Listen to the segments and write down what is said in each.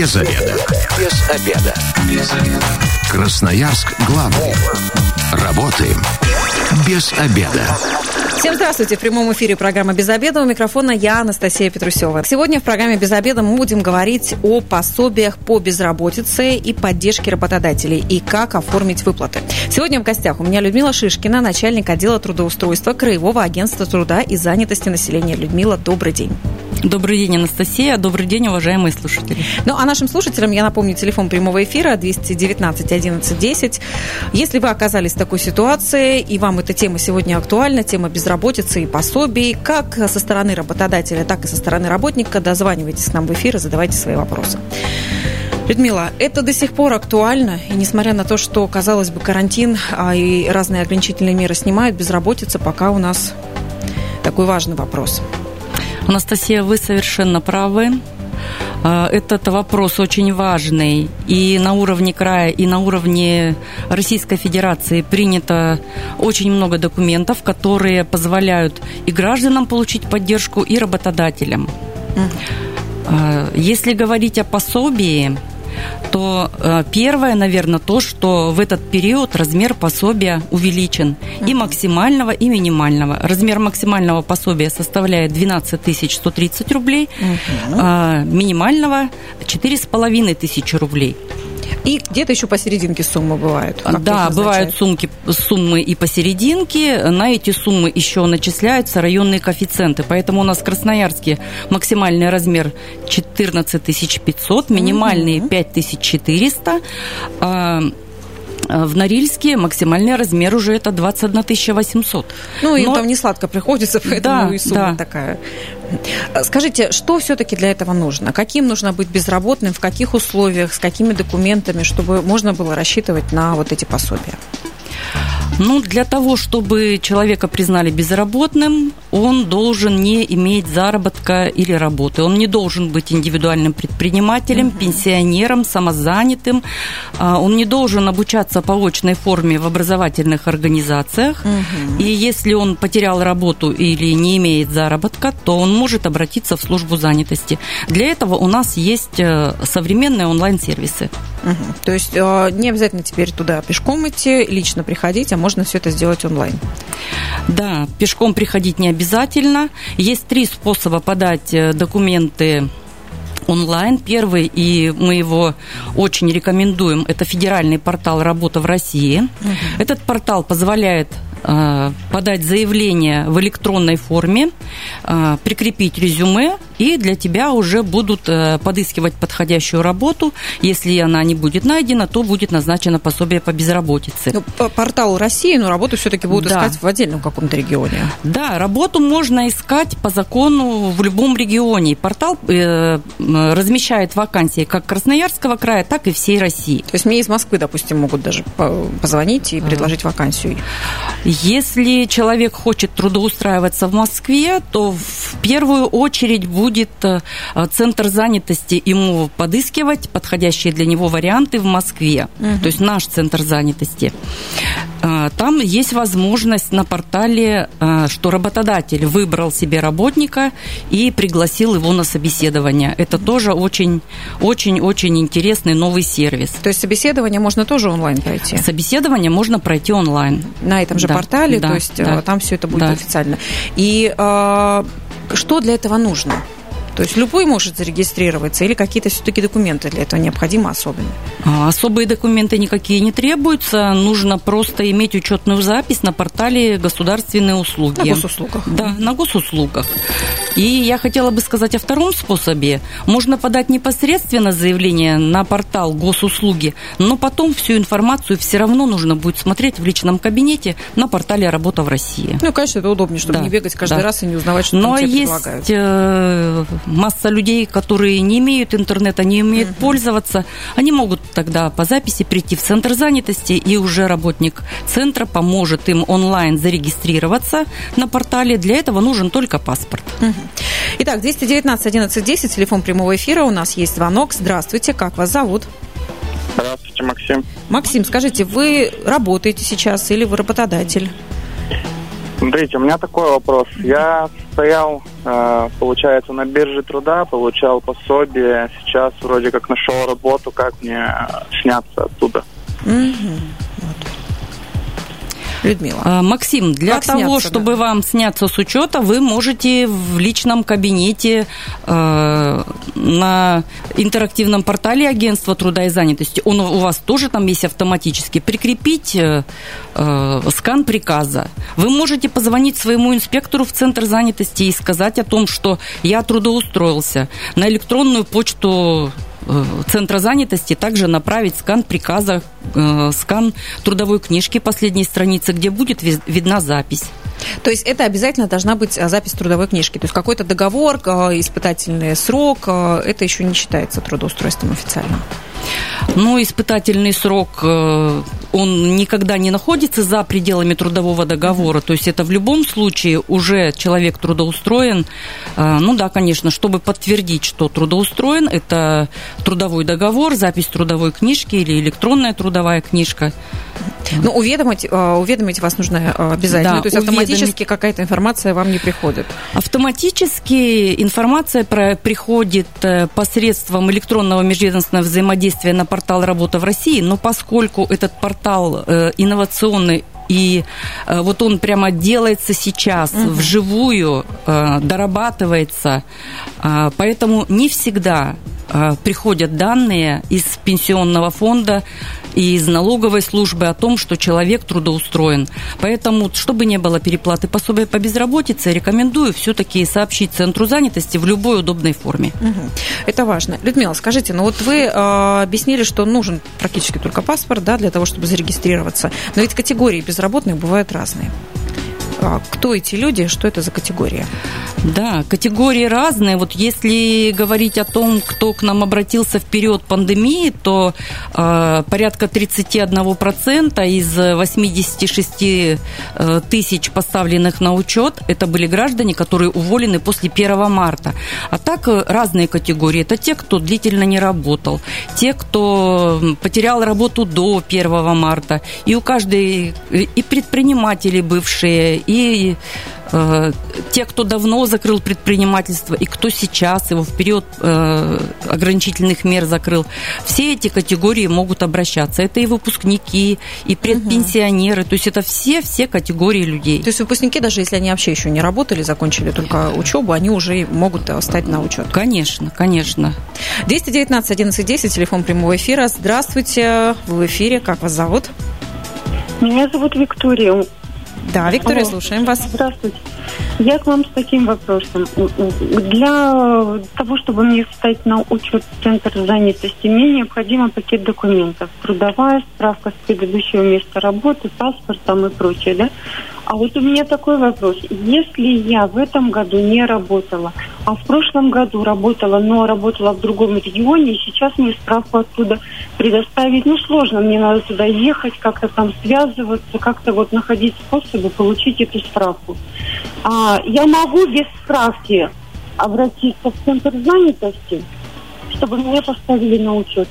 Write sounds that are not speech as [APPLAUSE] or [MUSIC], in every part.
Без обеда. Без обеда. Без обеда. Красноярск главный. Работаем без обеда. Всем здравствуйте. В прямом эфире программа «Без обеда». У микрофона я, Анастасия Петрусева. Сегодня в программе «Без обеда» мы будем говорить о пособиях по безработице и поддержке работодателей и как оформить выплаты. Сегодня в гостях у меня Людмила Шишкина, начальник отдела трудоустройства Краевого агентства труда и занятости населения. Людмила, добрый день. Добрый день, Анастасия. Добрый день, уважаемые слушатели. Ну, а нашим слушателям я напомню телефон прямого эфира 219 11 10. Если вы оказались в такой ситуации, и вам эта тема сегодня актуальна, тема безработицы и пособий, как со стороны работодателя, так и со стороны работника, дозванивайтесь к нам в эфир и задавайте свои вопросы. Людмила, это до сих пор актуально, и несмотря на то, что, казалось бы, карантин а и разные ограничительные меры снимают, безработица пока у нас такой важный вопрос. Анастасия, вы совершенно правы. А, этот вопрос очень важный. И на уровне края, и на уровне Российской Федерации принято очень много документов, которые позволяют и гражданам получить поддержку, и работодателям. А, если говорить о пособии, то э, первое, наверное, то, что в этот период размер пособия увеличен и максимального, и минимального. Размер максимального пособия составляет 12 130 рублей, а минимального 4,5 тысячи рублей. И где-то еще посерединке суммы бывают. Да, бывают сумки, суммы и посерединке. На эти суммы еще начисляются районные коэффициенты. Поэтому у нас в Красноярске максимальный размер 14 500, минимальный 5 400. В Норильске максимальный размер уже это 21 800. Ну, и Но... там не сладко приходится, [LAUGHS] поэтому да, и сумма да. такая. Скажите, что все-таки для этого нужно? Каким нужно быть безработным, в каких условиях, с какими документами, чтобы можно было рассчитывать на вот эти пособия? Ну, для того, чтобы человека признали безработным, он должен не иметь заработка или работы. Он не должен быть индивидуальным предпринимателем, угу. пенсионером, самозанятым. А, он не должен обучаться по очной форме в образовательных организациях. Угу. И если он потерял работу или не имеет заработка, то он может обратиться в службу занятости. Для этого у нас есть э, современные онлайн-сервисы. Угу. То есть э, не обязательно теперь туда пешком идти, лично приходить, а можно все это сделать онлайн. Да, пешком приходить не обязательно. Есть три способа подать э, документы онлайн. Первый, и мы его очень рекомендуем, это федеральный портал «Работа в России». Угу. Этот портал позволяет Э, подать заявление в электронной форме, э, прикрепить резюме, и для тебя уже будут э, подыскивать подходящую работу. Если она не будет найдена, то будет назначено пособие по безработице. Ну, по порталу России, но работу все-таки будут да. искать в отдельном каком-то регионе. Да, работу можно искать по закону в любом регионе. Портал размещает вакансии как Красноярского края, так и всей России. То есть мне из Москвы, допустим, могут даже позвонить и предложить вакансию. Если человек хочет трудоустраиваться в Москве, то в первую очередь будет э, центр занятости ему подыскивать подходящие для него варианты в Москве, угу. то есть наш центр занятости. Э, там есть возможность на портале, э, что работодатель выбрал себе работника и пригласил его на собеседование. Это тоже очень-очень-очень интересный новый сервис. То есть собеседование можно тоже онлайн пройти? Собеседование можно пройти онлайн. На этом же да портале, да, то есть да, там все это будет да. официально. И э, что для этого нужно? То есть любой может зарегистрироваться или какие-то все-таки документы для этого необходимы особенные? А, особые документы никакие не требуются. Нужно просто иметь учетную запись на портале государственные услуги. На госуслугах? Да, на госуслугах. И я хотела бы сказать о втором способе. Можно подать непосредственно заявление на портал госуслуги, но потом всю информацию все равно нужно будет смотреть в личном кабинете на портале «Работа в России». Ну, конечно, это удобнее, чтобы да, не бегать каждый да. раз и не узнавать, что но там тебе есть предлагают. Э, масса людей, которые не имеют интернета, не умеют угу. пользоваться, они могут тогда по записи прийти в центр занятости, и уже работник центра поможет им онлайн зарегистрироваться на портале. Для этого нужен только паспорт. Угу. Итак, 219 11 10, телефон прямого эфира, у нас есть звонок. Здравствуйте, как вас зовут? Здравствуйте, Максим. Максим, скажите, вы работаете сейчас или вы работодатель? Смотрите, у меня такой вопрос. Я стоял, э, получается, на бирже труда, получал пособие. Сейчас вроде как нашел работу, как мне сняться оттуда. Угу. Людмила. А, Максим, для как того, сняться, чтобы да? вам сняться с учета, вы можете в личном кабинете э, на интерактивном портале агентства труда и занятости, он у вас тоже там есть автоматически, прикрепить э, э, скан приказа. Вы можете позвонить своему инспектору в центр занятости и сказать о том, что я трудоустроился на электронную почту Э, Центра занятости также направить скан приказа, э, скан трудовой книжки последней страницы, где будет видна запись. То есть это обязательно должна быть а, запись трудовой книжки. То есть какой-то договор, испытательный срок, это еще не считается трудоустройством официально. Ну, испытательный срок, э, он никогда не находится за пределами трудового договора. То есть это в любом случае уже человек трудоустроен. Э, ну да, конечно, чтобы подтвердить, что трудоустроен, это трудовой договор, запись трудовой книжки или электронная трудовая книжка. Ну, уведомить, э, уведомить вас нужно обязательно. Да, То есть уведомить. автоматически какая-то информация вам не приходит? Автоматически информация про, приходит посредством электронного межведомственного взаимодействия взаимодействия на портал «Работа в России», но поскольку этот портал э, инновационный и э, вот он прямо делается сейчас угу. вживую, э, дорабатывается, поэтому не всегда приходят данные из пенсионного фонда и из налоговой службы о том, что человек трудоустроен. Поэтому, чтобы не было переплаты пособия по безработице, рекомендую все-таки сообщить Центру занятости в любой удобной форме. Это важно. Людмила, скажите, ну вот вы э, объяснили, что нужен практически только паспорт да, для того, чтобы зарегистрироваться. Но ведь категории безработных бывают разные. А кто эти люди, что это за категория? Да, категории разные. Вот если говорить о том, кто к нам обратился в период пандемии, то э, порядка 31% из 86 э, тысяч поставленных на учет это были граждане, которые уволены после 1 марта. А так э, разные категории. Это те, кто длительно не работал, те, кто потерял работу до 1 марта. И у каждой э, и предприниматели бывшие, и э, те, кто давно закрыл предпринимательство, и кто сейчас его в период э, ограничительных мер закрыл, все эти категории могут обращаться. Это и выпускники, и предпенсионеры, угу. то есть это все-все категории людей. То есть выпускники, даже если они вообще еще не работали, закончили только учебу, они уже могут стать на учет? Конечно, конечно. 219 11 10, телефон прямого эфира. Здравствуйте, вы в эфире, как вас зовут? Меня зовут Виктория. Да, Виктория, Алло. слушаем вас. Здравствуйте. Я к вам с таким вопросом. Для того, чтобы мне встать на учет в Центр занятости, мне необходимо пакет документов. Трудовая справка с предыдущего места работы, паспорт там и прочее, да? А вот у меня такой вопрос. Если я в этом году не работала, а в прошлом году работала, но работала в другом регионе, и сейчас мне справку оттуда предоставить, ну, сложно. Мне надо туда ехать, как-то там связываться, как-то вот находить способы получить эту справку. А, я могу без справки обратиться в центр занятости, чтобы меня поставили на учет.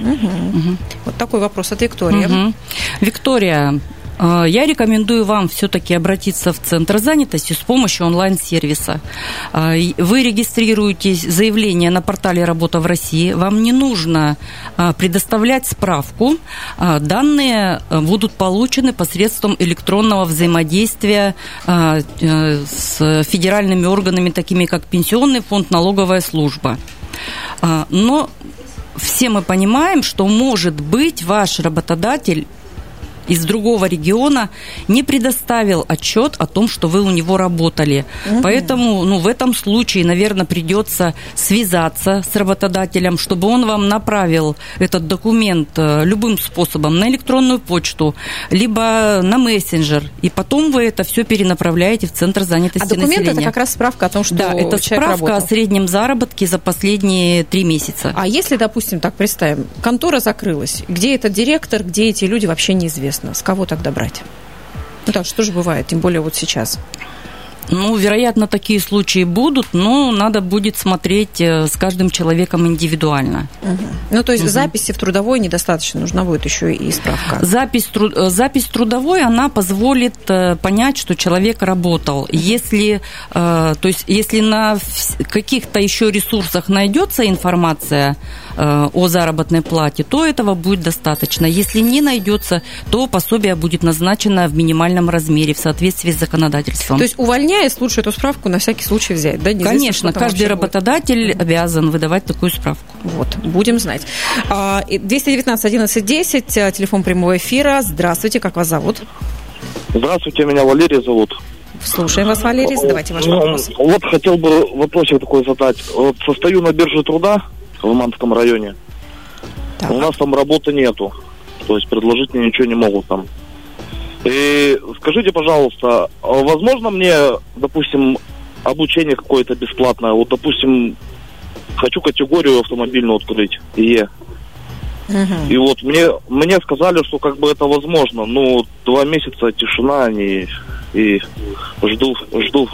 Угу. Угу. Вот такой вопрос от Виктории. Угу. Виктория, я рекомендую вам все-таки обратиться в Центр занятости с помощью онлайн-сервиса. Э, вы регистрируете заявление на портале «Работа в России». Вам не нужно э, предоставлять справку. Данные будут получены посредством электронного взаимодействия с федеральными органами, такими как Пенсионный фонд, налоговая служба. Но все мы понимаем, что, может быть, ваш работодатель из другого региона не предоставил отчет о том, что вы у него работали. Угу. Поэтому ну, в этом случае, наверное, придется связаться с работодателем, чтобы он вам направил этот документ э, любым способом на электронную почту, либо на мессенджер. И потом вы это все перенаправляете в Центр занятости а документ населения. это как раз справка о том, что Да, это справка работал. о среднем заработке за последние три месяца. А если, допустим, так представим, контора закрылась, где этот директор, где эти люди, вообще неизвестно интересно, с кого тогда брать? Ну так что же бывает, тем более вот сейчас. Ну, вероятно, такие случаи будут, но надо будет смотреть э, с каждым человеком индивидуально. Угу. Ну, то есть угу. записи в трудовой недостаточно, нужна будет еще и справка. Запись, э, запись трудовой, она позволит э, понять, что человек работал. Если, то есть, если на каких-то еще ресурсах найдется информация о заработной плате, то этого будет достаточно. Если не найдется, то пособие будет назначено в минимальном размере в соответствии с законодательством. То есть увольняясь, лучше эту справку на всякий случай взять, да? Конечно, каждый работодатель будет. обязан выдавать такую справку. Вот, будем знать. 219 11 10, телефон прямого эфира. Здравствуйте, как вас зовут? Здравствуйте, меня Валерий зовут. Слушаем вас, Валерий, задавайте ваш ну, вопрос. Вот хотел бы вопросик такой задать. Вот состою на бирже труда в Манском районе. Так. У нас там работы нету. То есть предложить мне ничего не могут там. И скажите, пожалуйста, а возможно мне, допустим, обучение какое-то бесплатное? Вот, допустим, хочу категорию автомобильную открыть, ИЕ. Угу. И вот мне, мне сказали, что как бы это возможно. Ну, два месяца тишина, и, и жду, жду.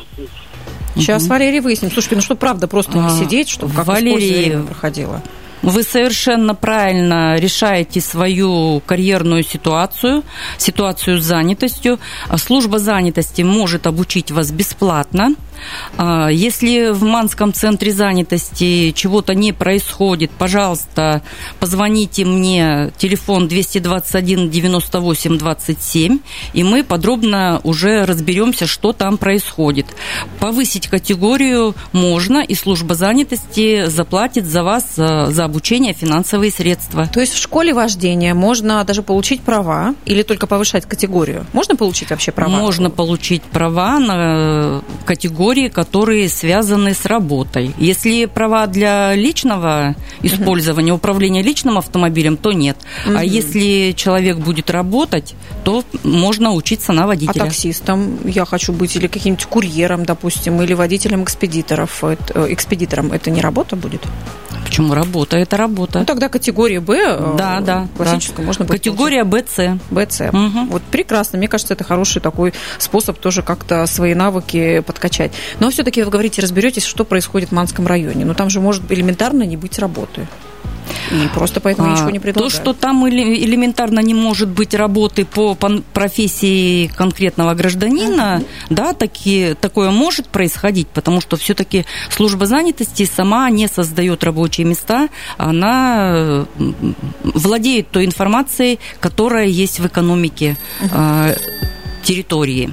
Сейчас, угу. Валерий, выясним. Слушайте, ну что, правда, просто не а, сидеть, чтобы как Валерий, проходило? Вы совершенно правильно решаете свою карьерную ситуацию, ситуацию с занятостью. Служба занятости может обучить вас бесплатно. А, если в Манском центре занятости чего-то не происходит, пожалуйста, позвоните мне, телефон 221 98 27, и мы подробно уже разберемся, что там происходит. Повысить категорию можно, и служба занятости заплатит за вас за обучение финансовые средства. То есть в школе вождения можно даже получить права или только повышать категорию? Можно получить вообще права? Можно получить права на категорию категории, которые связаны с работой. Если права для личного использования, управления личным автомобилем, то нет. Угу. А если человек будет работать, то можно учиться на водителя. А таксистом я хочу быть или каким-нибудь курьером, допустим, или водителем экспедиторов. Э, экспедитором это не работа будет? Почему работа? Это работа. Ну, тогда категория Б, э, да, да, классическую, да. можно будет Категория БЦ. БЦ. Угу. Вот прекрасно. Мне кажется, это хороший такой способ тоже как-то свои навыки подкачать. Но все-таки вы говорите, разберетесь, что происходит в Манском районе. Но там же может элементарно не быть работы. И просто поэтому а, ничего не предлагают. То, что там элементарно не может быть работы по профессии конкретного гражданина, uh-huh. да, такие, такое может происходить, потому что все-таки служба занятости сама не создает рабочие места, она владеет той информацией, которая есть в экономике uh-huh. территории.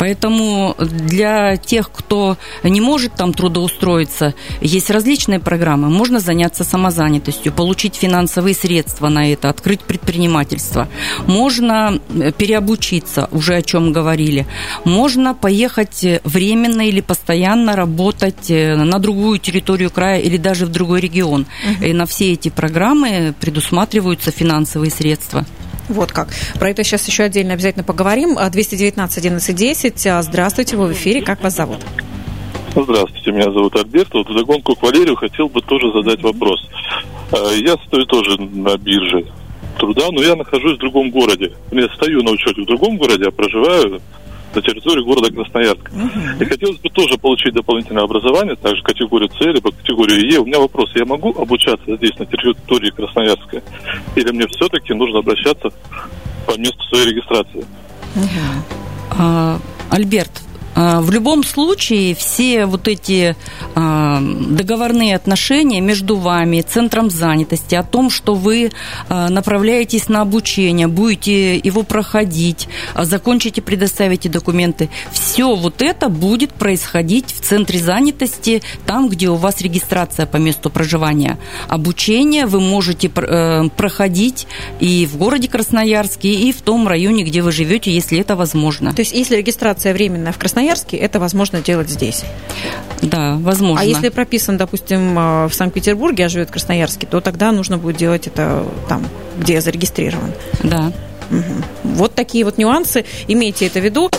Поэтому для тех, кто не может там трудоустроиться, есть различные программы. Можно заняться самозанятостью, получить финансовые средства на это, открыть предпринимательство. Можно э, переобучиться, уже о чем говорили. Можно поехать временно или постоянно работать э, на другую территорию края или даже в другой регион. Угу. И на все эти программы предусматриваются финансовые средства. Вот как. Про это сейчас еще отдельно обязательно поговорим. 219 11 10. Здравствуйте, вы в эфире. Как вас зовут? Здравствуйте, меня зовут Альберт. Вот загонку к Валерию хотел бы тоже задать вопрос. А, я стою тоже на бирже труда, но я нахожусь в другом городе. Я стою на учете в другом городе, а проживаю на территории города Красноярск. Uh-huh. И хотелось бы тоже получить дополнительное образование, также категорию С, либо категорию Е. У меня вопрос, я могу обучаться здесь, на территории Красноярска? Или мне все-таки нужно обращаться по месту своей регистрации? Uh-huh. А, Альберт, в любом случае все вот эти а, договорные отношения между вами, центром занятости, о том, что вы а, направляетесь на обучение, будете его проходить, закончите, предоставите документы, все вот это будет происходить в центре занятости, там, где у вас регистрация по месту проживания. Обучение вы можете э, проходить и в городе Красноярске, и в том районе, где вы живете, если это возможно. То есть, если регистрация временная в Красноярске, Красноярске, это возможно делать здесь. Да, возможно. А если прописан, допустим, э, в Санкт-Петербурге, а живет в Красноярске, то тогда нужно будет делать это там, где я зарегистрирован. Да. Угу. Вот такие вот нюансы. Имейте это в виду.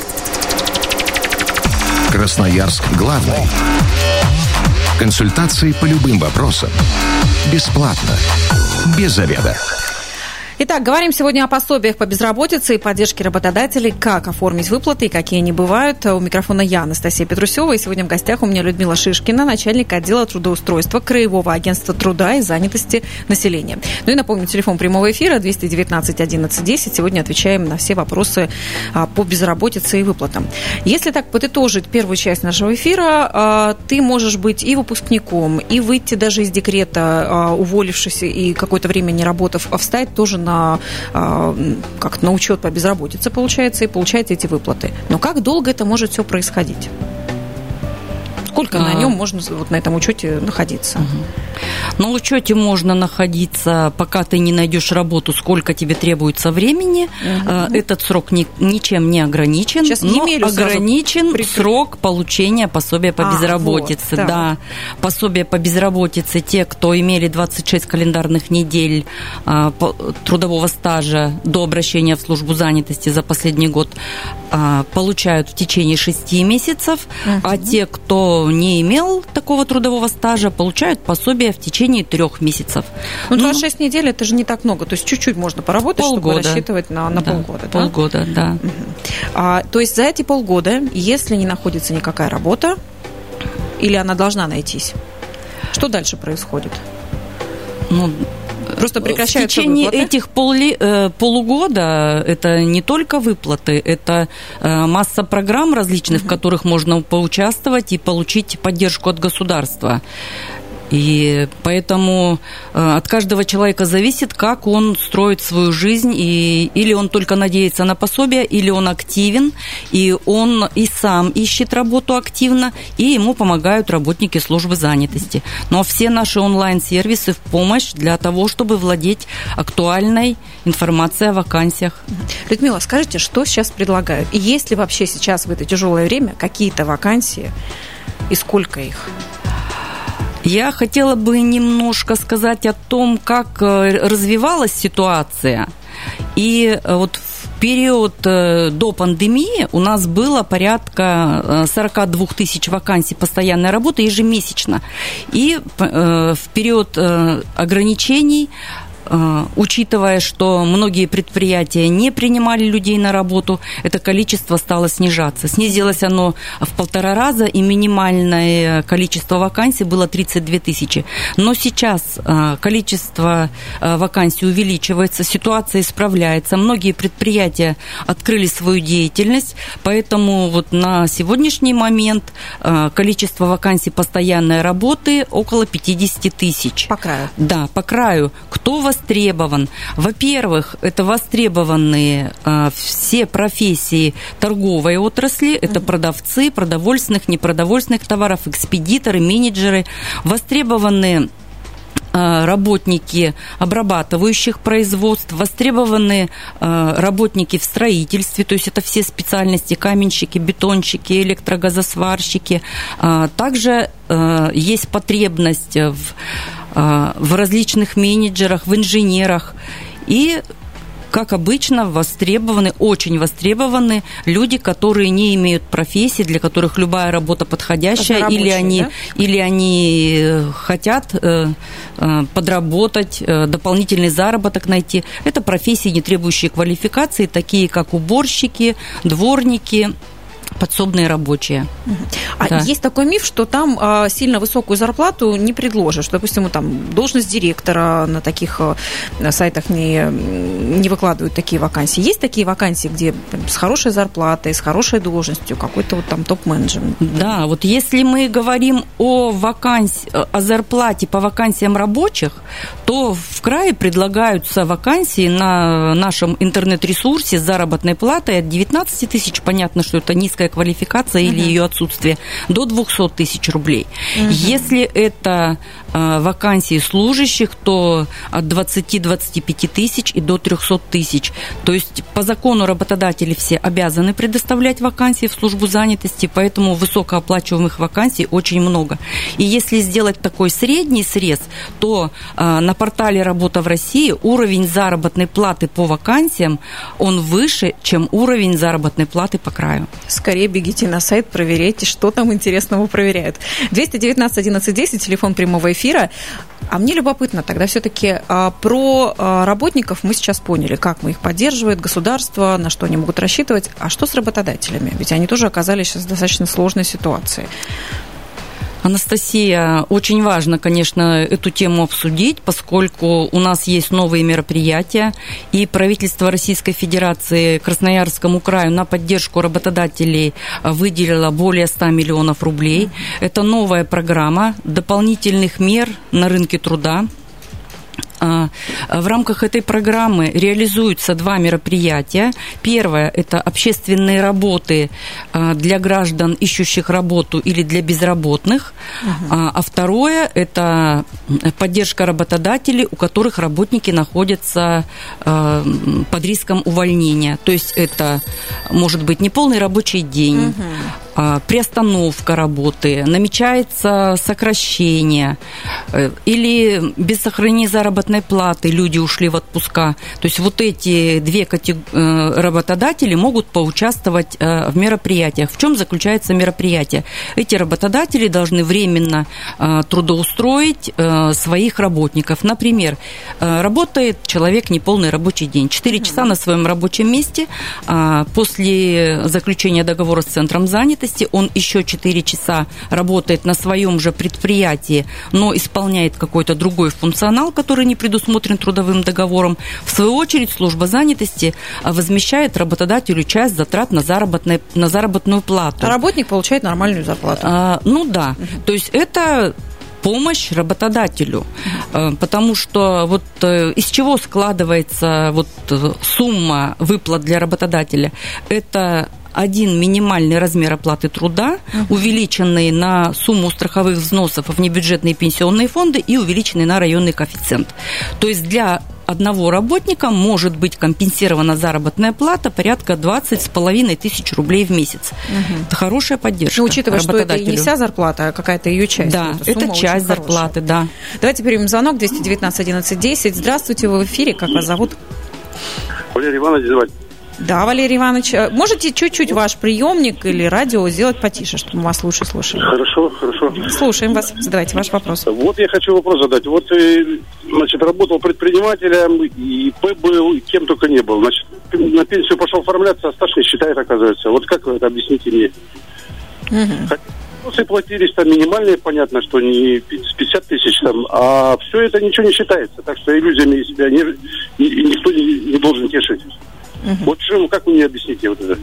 Красноярск главный. Консультации по любым вопросам. Бесплатно. Без заведа. Итак, говорим сегодня о пособиях по безработице и поддержке работодателей, как оформить выплаты и какие они бывают. У микрофона я, Анастасия Петрусева, и сегодня в гостях у меня Людмила Шишкина, начальник отдела трудоустройства Краевого агентства труда и занятости населения. Ну и напомню, телефон прямого эфира 219 11 10. Сегодня отвечаем на все вопросы а, по безработице и выплатам. Если так подытожить первую часть нашего эфира, а, ты можешь быть и выпускником, и выйти даже из декрета, а, уволившись и какое-то время не работав, а встать тоже на на, а, как на учет по безработице, получается, и получаете эти выплаты. Но как долго это может все происходить? Сколько а... на нем можно вот на этом учете находиться? Угу. На учете можно находиться, пока ты не найдешь работу, сколько тебе требуется времени. Угу. Этот срок ни, ничем не ограничен, Сейчас но ограничен при... срок получения пособия по а, безработице. Вот, да. Пособие по безработице те, кто имели 26 календарных недель а, трудового стажа до обращения в службу занятости за последний год, а, получают в течение 6 месяцев, угу. а те, кто не имел такого трудового стажа, получают пособие в течение трех месяцев. Ну, 26 ну, недель это же не так много. То есть чуть-чуть можно поработать, полгода. чтобы рассчитывать на, на да, полгода. Да? Полгода, да. Угу. А, то есть за эти полгода, если не находится никакая работа, или она должна найтись, что дальше происходит? Ну, Просто прекращаются В течение выплаты? этих поли, э, полугода это не только выплаты, это э, масса программ различных, угу. в которых можно поучаствовать и получить поддержку от государства. И поэтому э, от каждого человека зависит, как он строит свою жизнь, и, или он только надеется на пособие, или он активен, и он и сам ищет работу активно, и ему помогают работники службы занятости. Но все наши онлайн-сервисы в помощь для того, чтобы владеть актуальной информацией о вакансиях. Людмила, скажите, что сейчас предлагают? И есть ли вообще сейчас в это тяжелое время какие-то вакансии, и сколько их? Я хотела бы немножко сказать о том, как э, развивалась ситуация. И э, вот в период э, до пандемии у нас было порядка 42 тысяч вакансий постоянной работы ежемесячно. И в период ограничений учитывая, что многие предприятия не принимали людей на работу, это количество стало снижаться. Снизилось оно в полтора раза, и минимальное количество вакансий было 32 тысячи. Но сейчас э, количество э, вакансий увеличивается, ситуация исправляется. Многие предприятия открыли свою деятельность, поэтому вот на сегодняшний момент количество вакансий постоянной работы около 50 тысяч. По краю? Да, по краю. Кто вас востребован. Во-первых, это востребованные э, все профессии торговой отрасли, это продавцы продовольственных, непродовольственных товаров, экспедиторы, менеджеры, востребованные а, работники обрабатывающих производств, востребованы а, работники в строительстве, то есть это все специальности, каменщики, бетонщики, электрогазосварщики. Также есть потребность в в различных менеджерах, в инженерах. И как обычно, востребованы, очень востребованы люди, которые не имеют профессии, для которых любая работа подходящая, или они, да? или они э, хотят э, э, подработать, дополнительный заработок найти. Это профессии, не требующие квалификации, такие как уборщики, дворники, подсобные рабочие. А да. есть такой миф, что там а, сильно высокую зарплату не предложишь. Допустим, там должность директора на таких а, сайтах не, не выкладывают такие вакансии. Есть такие вакансии, где с хорошей зарплатой, с хорошей должностью, какой-то вот там топ-менеджер? Да, вот если мы говорим о вакансии, о зарплате по вакансиям рабочих, то в крае предлагаются вакансии на нашем интернет-ресурсе с заработной платой от 19 тысяч, понятно, что это низкая квалификация или ее отсутствие, до 200 тысяч рублей. Если это э, вакансии служащих, то от 20-25 тысяч и до 300 тысяч. То есть по закону работодатели все обязаны предоставлять вакансии в службу занятости, поэтому высокооплачиваемых вакансий очень много. И если сделать такой средний срез, то э, на портале «Работа в России» уровень заработной платы по вакансиям, он выше, чем уровень заработной платы по краю. Скорее скорее бегите на сайт, проверяйте, что там интересного проверяют. 219 11 10, телефон прямого эфира. А мне любопытно тогда все-таки а, про а, работников мы сейчас поняли, как мы их поддерживает государство, на что они могут рассчитывать. А что с работодателями? Ведь они тоже оказались сейчас в достаточно сложной ситуации. Анастасия, очень важно, конечно, эту тему обсудить, поскольку у нас есть новые мероприятия, и правительство Российской Федерации Красноярскому краю на поддержку работодателей выделило более 100 миллионов рублей. Это новая программа дополнительных мер на рынке труда в рамках этой программы реализуются два мероприятия. Первое – это общественные работы а, для граждан, ищущих работу или для безработных. Угу. А второе – это поддержка работодателей, у которых работники находятся под риском увольнения. То есть это может быть не полный рабочий день, угу. А, приостановка работы, намечается сокращение э, или без сохранения заработной платы люди ушли в отпуска. То есть вот эти две категории э, работодатели могут поучаствовать э, в мероприятиях. В чем заключается мероприятие? Эти работодатели должны временно трудоустроить своих работников. Например, работает человек неполный рабочий день, 4 часа на своем рабочем месте, а после заключения договора с центром занят занятости, он еще 4 часа работает на своем же предприятии, но исполняет какой-то другой функционал, который не предусмотрен трудовым договором, в свою очередь служба занятости а, возмещает работодателю часть затрат на, заработной, на заработную плату. А работник получает нормальную зарплату? А, ну да. Угу. То есть это помощь работодателю, э, потому что вот э, из чего складывается вот э, сумма выплат для работодателя? Это один минимальный размер оплаты труда, угу. увеличенный на сумму страховых взносов в внебюджетные пенсионные фонды и увеличенный на районный коэффициент. То есть для одного работника может быть компенсирована заработная плата порядка 20 с половиной тысяч рублей в месяц. Угу. Это хорошая поддержка. Ну, учитывая, что это и не вся зарплата, а какая-то ее часть. Да, это, это часть зарплаты, да. Давайте примем звонок 219 11 10. Здравствуйте, вы в эфире. Как вас зовут? Валерий Иванович звать. Да, Валерий Иванович, э, можете чуть-чуть ваш приемник или радио сделать потише, чтобы мы вас лучше слушали? Хорошо, хорошо. Слушаем вас. Задавайте ваш вопрос. Вот я хочу вопрос задать. Вот, э, значит, работал предпринимателем, и П был, кем только не был. Значит, на пенсию пошел оформляться, а стаж не считает, оказывается. Вот как вы это объясните мне? Угу. Взносы платились там минимальные, понятно, что не 50 тысяч там, а все это ничего не считается. Так что иллюзиями себя не, никто не, не должен тешить. Угу. Вот что, как вы мне объясните вот это?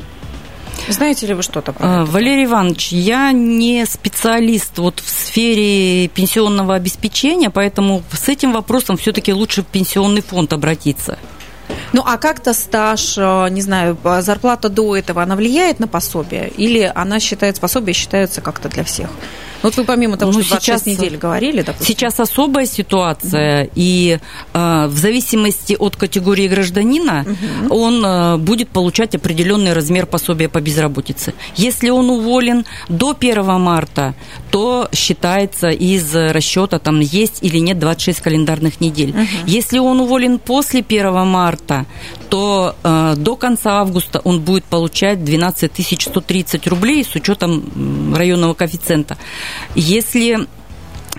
Знаете ли вы что-то? А, Валерий Иванович, я не специалист вот в сфере пенсионного обеспечения, поэтому с этим вопросом все-таки лучше в пенсионный фонд обратиться. Ну, а как-то стаж, э, не знаю, зарплата до этого, она влияет на пособие? Или она считается, пособие считается как-то для всех? Вот вы помимо того, ну, что 26 сейчас, недель говорили, допустим. Сейчас особая ситуация, угу. и э, в зависимости от категории гражданина угу. он э, будет получать определенный размер пособия по безработице. Если он уволен до 1 марта, то считается из расчета, там есть или нет 26 календарных недель. Угу. Если он уволен после 1 марта, то э, до конца августа он будет получать 12 130 рублей с учетом районного коэффициента. Если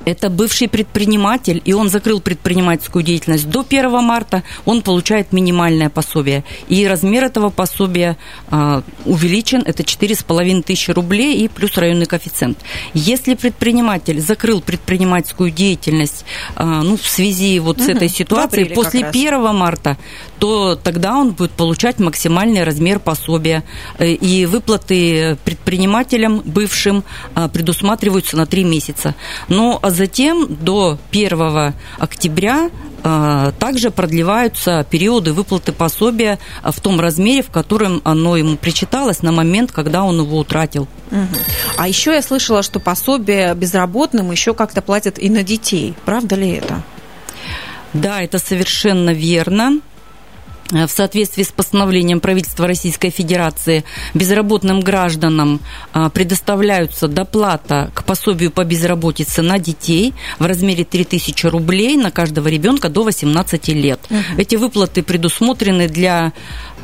это бывший предприниматель, и он закрыл предпринимательскую деятельность до 1 марта, он получает минимальное пособие. И размер этого пособия э, увеличен, это 4,5 тысячи рублей и плюс районный коэффициент. Если предприниматель закрыл предпринимательскую деятельность э, ну, в связи вот с угу, этой ситуацией после 1 марта, то тогда он будет получать максимальный размер пособия. Э, и выплаты предпринимателям бывшим э, предусматриваются на 3 месяца. Но а затем до 1 октября э, также продлеваются периоды выплаты пособия в том размере, в котором оно ему причиталось на момент, когда он его утратил. Угу. А еще я слышала, что пособие безработным еще как-то платят и на детей. Правда ли это? Да, это совершенно верно. Э, в соответствии с постановлением правительства Российской Федерации безработным гражданам э, предоставляются доплата к пособию по безработице на детей в размере 3000 рублей на каждого ребенка до 18 лет. Угу. Эти выплаты предусмотрены для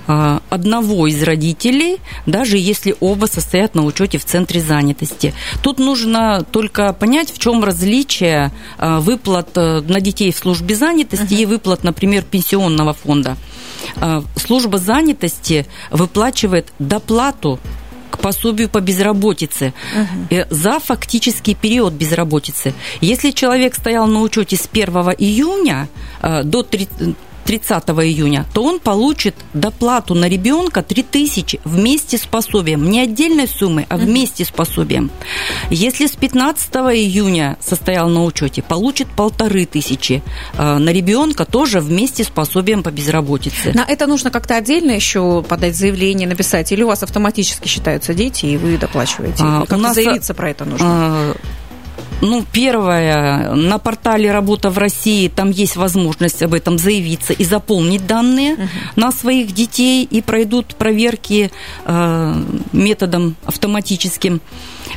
одного из родителей, даже если оба состоят на учете в центре занятости. Тут нужно только понять, в чем различие а, выплат э, на детей в службе занятости uh-huh. и выплат, например, пенсионного фонда. А, служба занятости выплачивает доплату к пособию по безработице угу. за фактический период безработицы. Если человек стоял на учете с 1 июня э, до 30, 30 июня, то он получит доплату на ребенка 3000 вместе с пособием. Не отдельной суммы, а вместе с пособием. Если с 15 июня состоял на учете, получит полторы тысячи э, на ребенка тоже вместе с пособием по безработице. На это нужно как-то отдельно еще подать заявление, написать, или у вас автоматически считаются дети, и вы доплачиваете? А, как у нас заявиться про это нужно? А, ну, первое, на портале «Работа в России» там есть возможность об этом заявиться и заполнить данные uh-huh. на своих детей, и пройдут проверки э, методом автоматическим.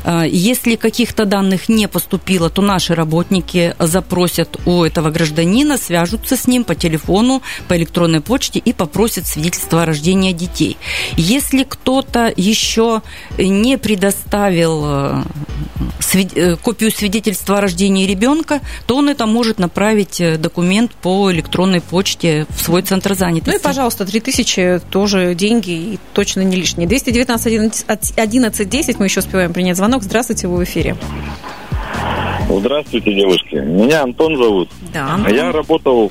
Э, если каких-то данных не поступило, то наши работники запросят у этого гражданина, свяжутся с ним по телефону, по электронной почте и попросят свидетельство о рождении детей. Если кто-то еще не предоставил э, э, копию свидетельства о рождении ребенка, то он это может направить документ по электронной почте в свой центр занятости. Ну и, пожалуйста, 3000 тоже деньги и точно не лишние. 219 11 10 мы еще успеваем принять звонок. Здравствуйте, вы в эфире. Здравствуйте, девушки. Меня Антон зовут. Да. Антон. Я работал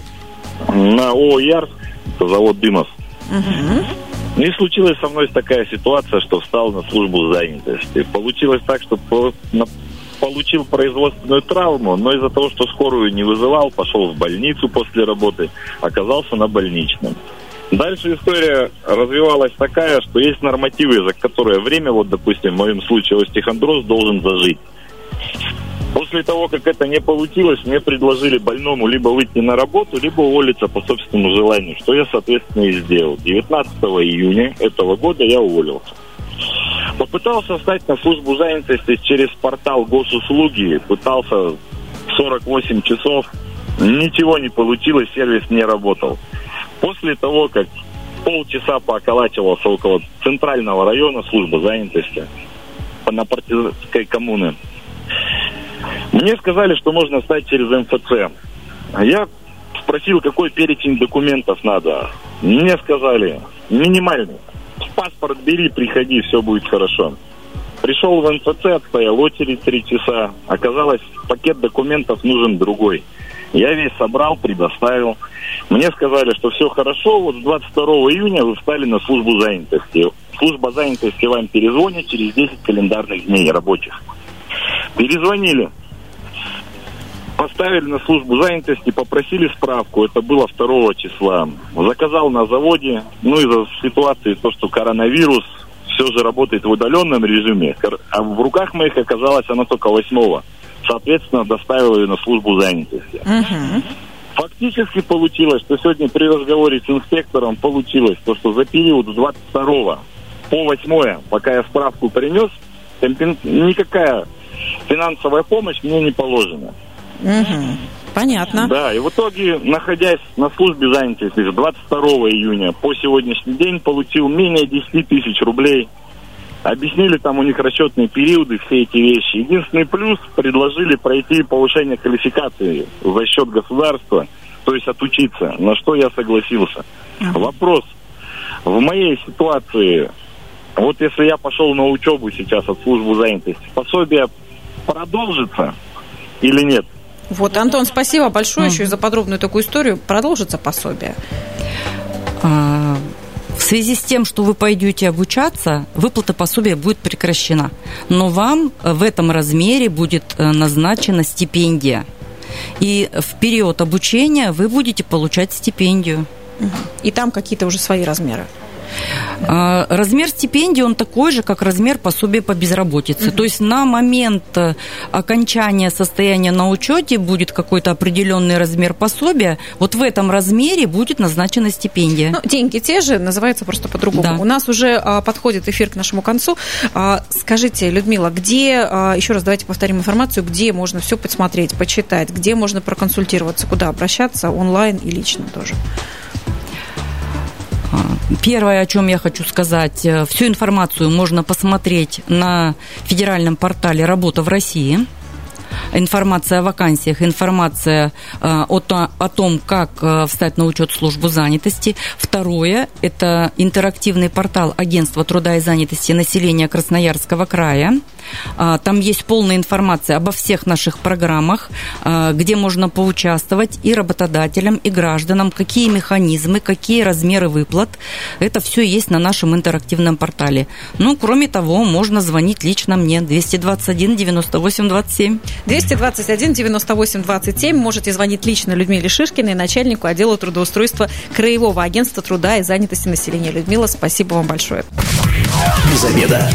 на ООО «Ярс», это завод «Дымов». Угу. И случилась со мной такая ситуация, что встал на службу занятости. Получилось так, что получил производственную травму, но из-за того, что скорую не вызывал, пошел в больницу после работы, оказался на больничном. Дальше история развивалась такая, что есть нормативы, за которые время, вот, допустим, в моем случае остеохондроз должен зажить. После того, как это не получилось, мне предложили больному либо выйти на работу, либо уволиться по собственному желанию, что я, соответственно, и сделал. 19 июня этого года я уволился. Попытался встать на службу занятости через портал госуслуги, пытался 48 часов, ничего не получилось, сервис не работал. После того, как полчаса пооколачивался около центрального района службы занятости на партизанской коммуны, мне сказали, что можно стать через МФЦ. Я спросил, какой перечень документов надо. Мне сказали, минимальный. Паспорт бери, приходи, все будет хорошо. Пришел в МФЦ, отстоял очередь три часа. Оказалось, пакет документов нужен другой. Я весь собрал, предоставил. Мне сказали, что все хорошо, вот с 22 июня вы встали на службу занятости. Служба занятости вам перезвонит через 10 календарных дней рабочих. Перезвонили. Поставили на службу занятости, попросили справку. Это было 2 числа. Заказал на заводе. Ну, из-за ситуации, то, что коронавирус, все же работает в удаленном режиме. А в руках моих оказалось она только 8 Соответственно, доставил ее на службу занятости. Угу. Фактически получилось, что сегодня при разговоре с инспектором получилось то, что за период с 22 по 8, пока я справку принес, никакая финансовая помощь мне не положена. Угу. Понятно. Да, и в итоге, находясь на службе занятости с 22 июня по сегодняшний день, получил менее 10 тысяч рублей Объяснили там у них расчетные периоды, все эти вещи. Единственный плюс предложили пройти повышение квалификации за счет государства, то есть отучиться, на что я согласился. Uh-huh. Вопрос. В моей ситуации, вот если я пошел на учебу сейчас от службы занятости, пособие продолжится или нет? Вот, Антон, спасибо большое uh-huh. еще и за подробную такую историю. Продолжится пособие? Связи с тем, что вы пойдете обучаться, выплата пособия будет прекращена. Но вам в этом размере будет э, назначена стипендия. И в период обучения вы будете получать стипендию. И там какие-то уже свои размеры. А, размер стипендии, он такой же, как размер пособия по безработице. Угу. То есть на момент э, окончания состояния на учете будет какой-то определенный размер пособия. Вот в этом размере будет назначена стипендия. Ну, деньги те же, называется просто по-другому. Да. У нас уже а, подходит эфир к нашему концу. А, скажите, Людмила, где, а, еще раз давайте повторим информацию, где можно все посмотреть, почитать, где можно проконсультироваться, куда обращаться, онлайн и лично тоже? Первое, о чем я хочу сказать, э, всю информацию можно посмотреть на федеральном портале «Работа в России» информация о вакансиях, информация э, о, о том, как э, встать на учет службу занятости. Второе – это интерактивный портал Агентства труда и занятости населения Красноярского края. А, там есть полная информация обо всех наших программах, а, где можно поучаствовать и работодателям, и гражданам, какие механизмы, какие размеры выплат. Это все есть на нашем интерактивном портале. Ну, кроме того, можно звонить лично мне 221 98 27. 221 98 27. Можете звонить лично Людмиле Шишкиной, начальнику отдела трудоустройства Краевого агентства труда и занятости населения. Людмила, спасибо вам большое. Без обеда.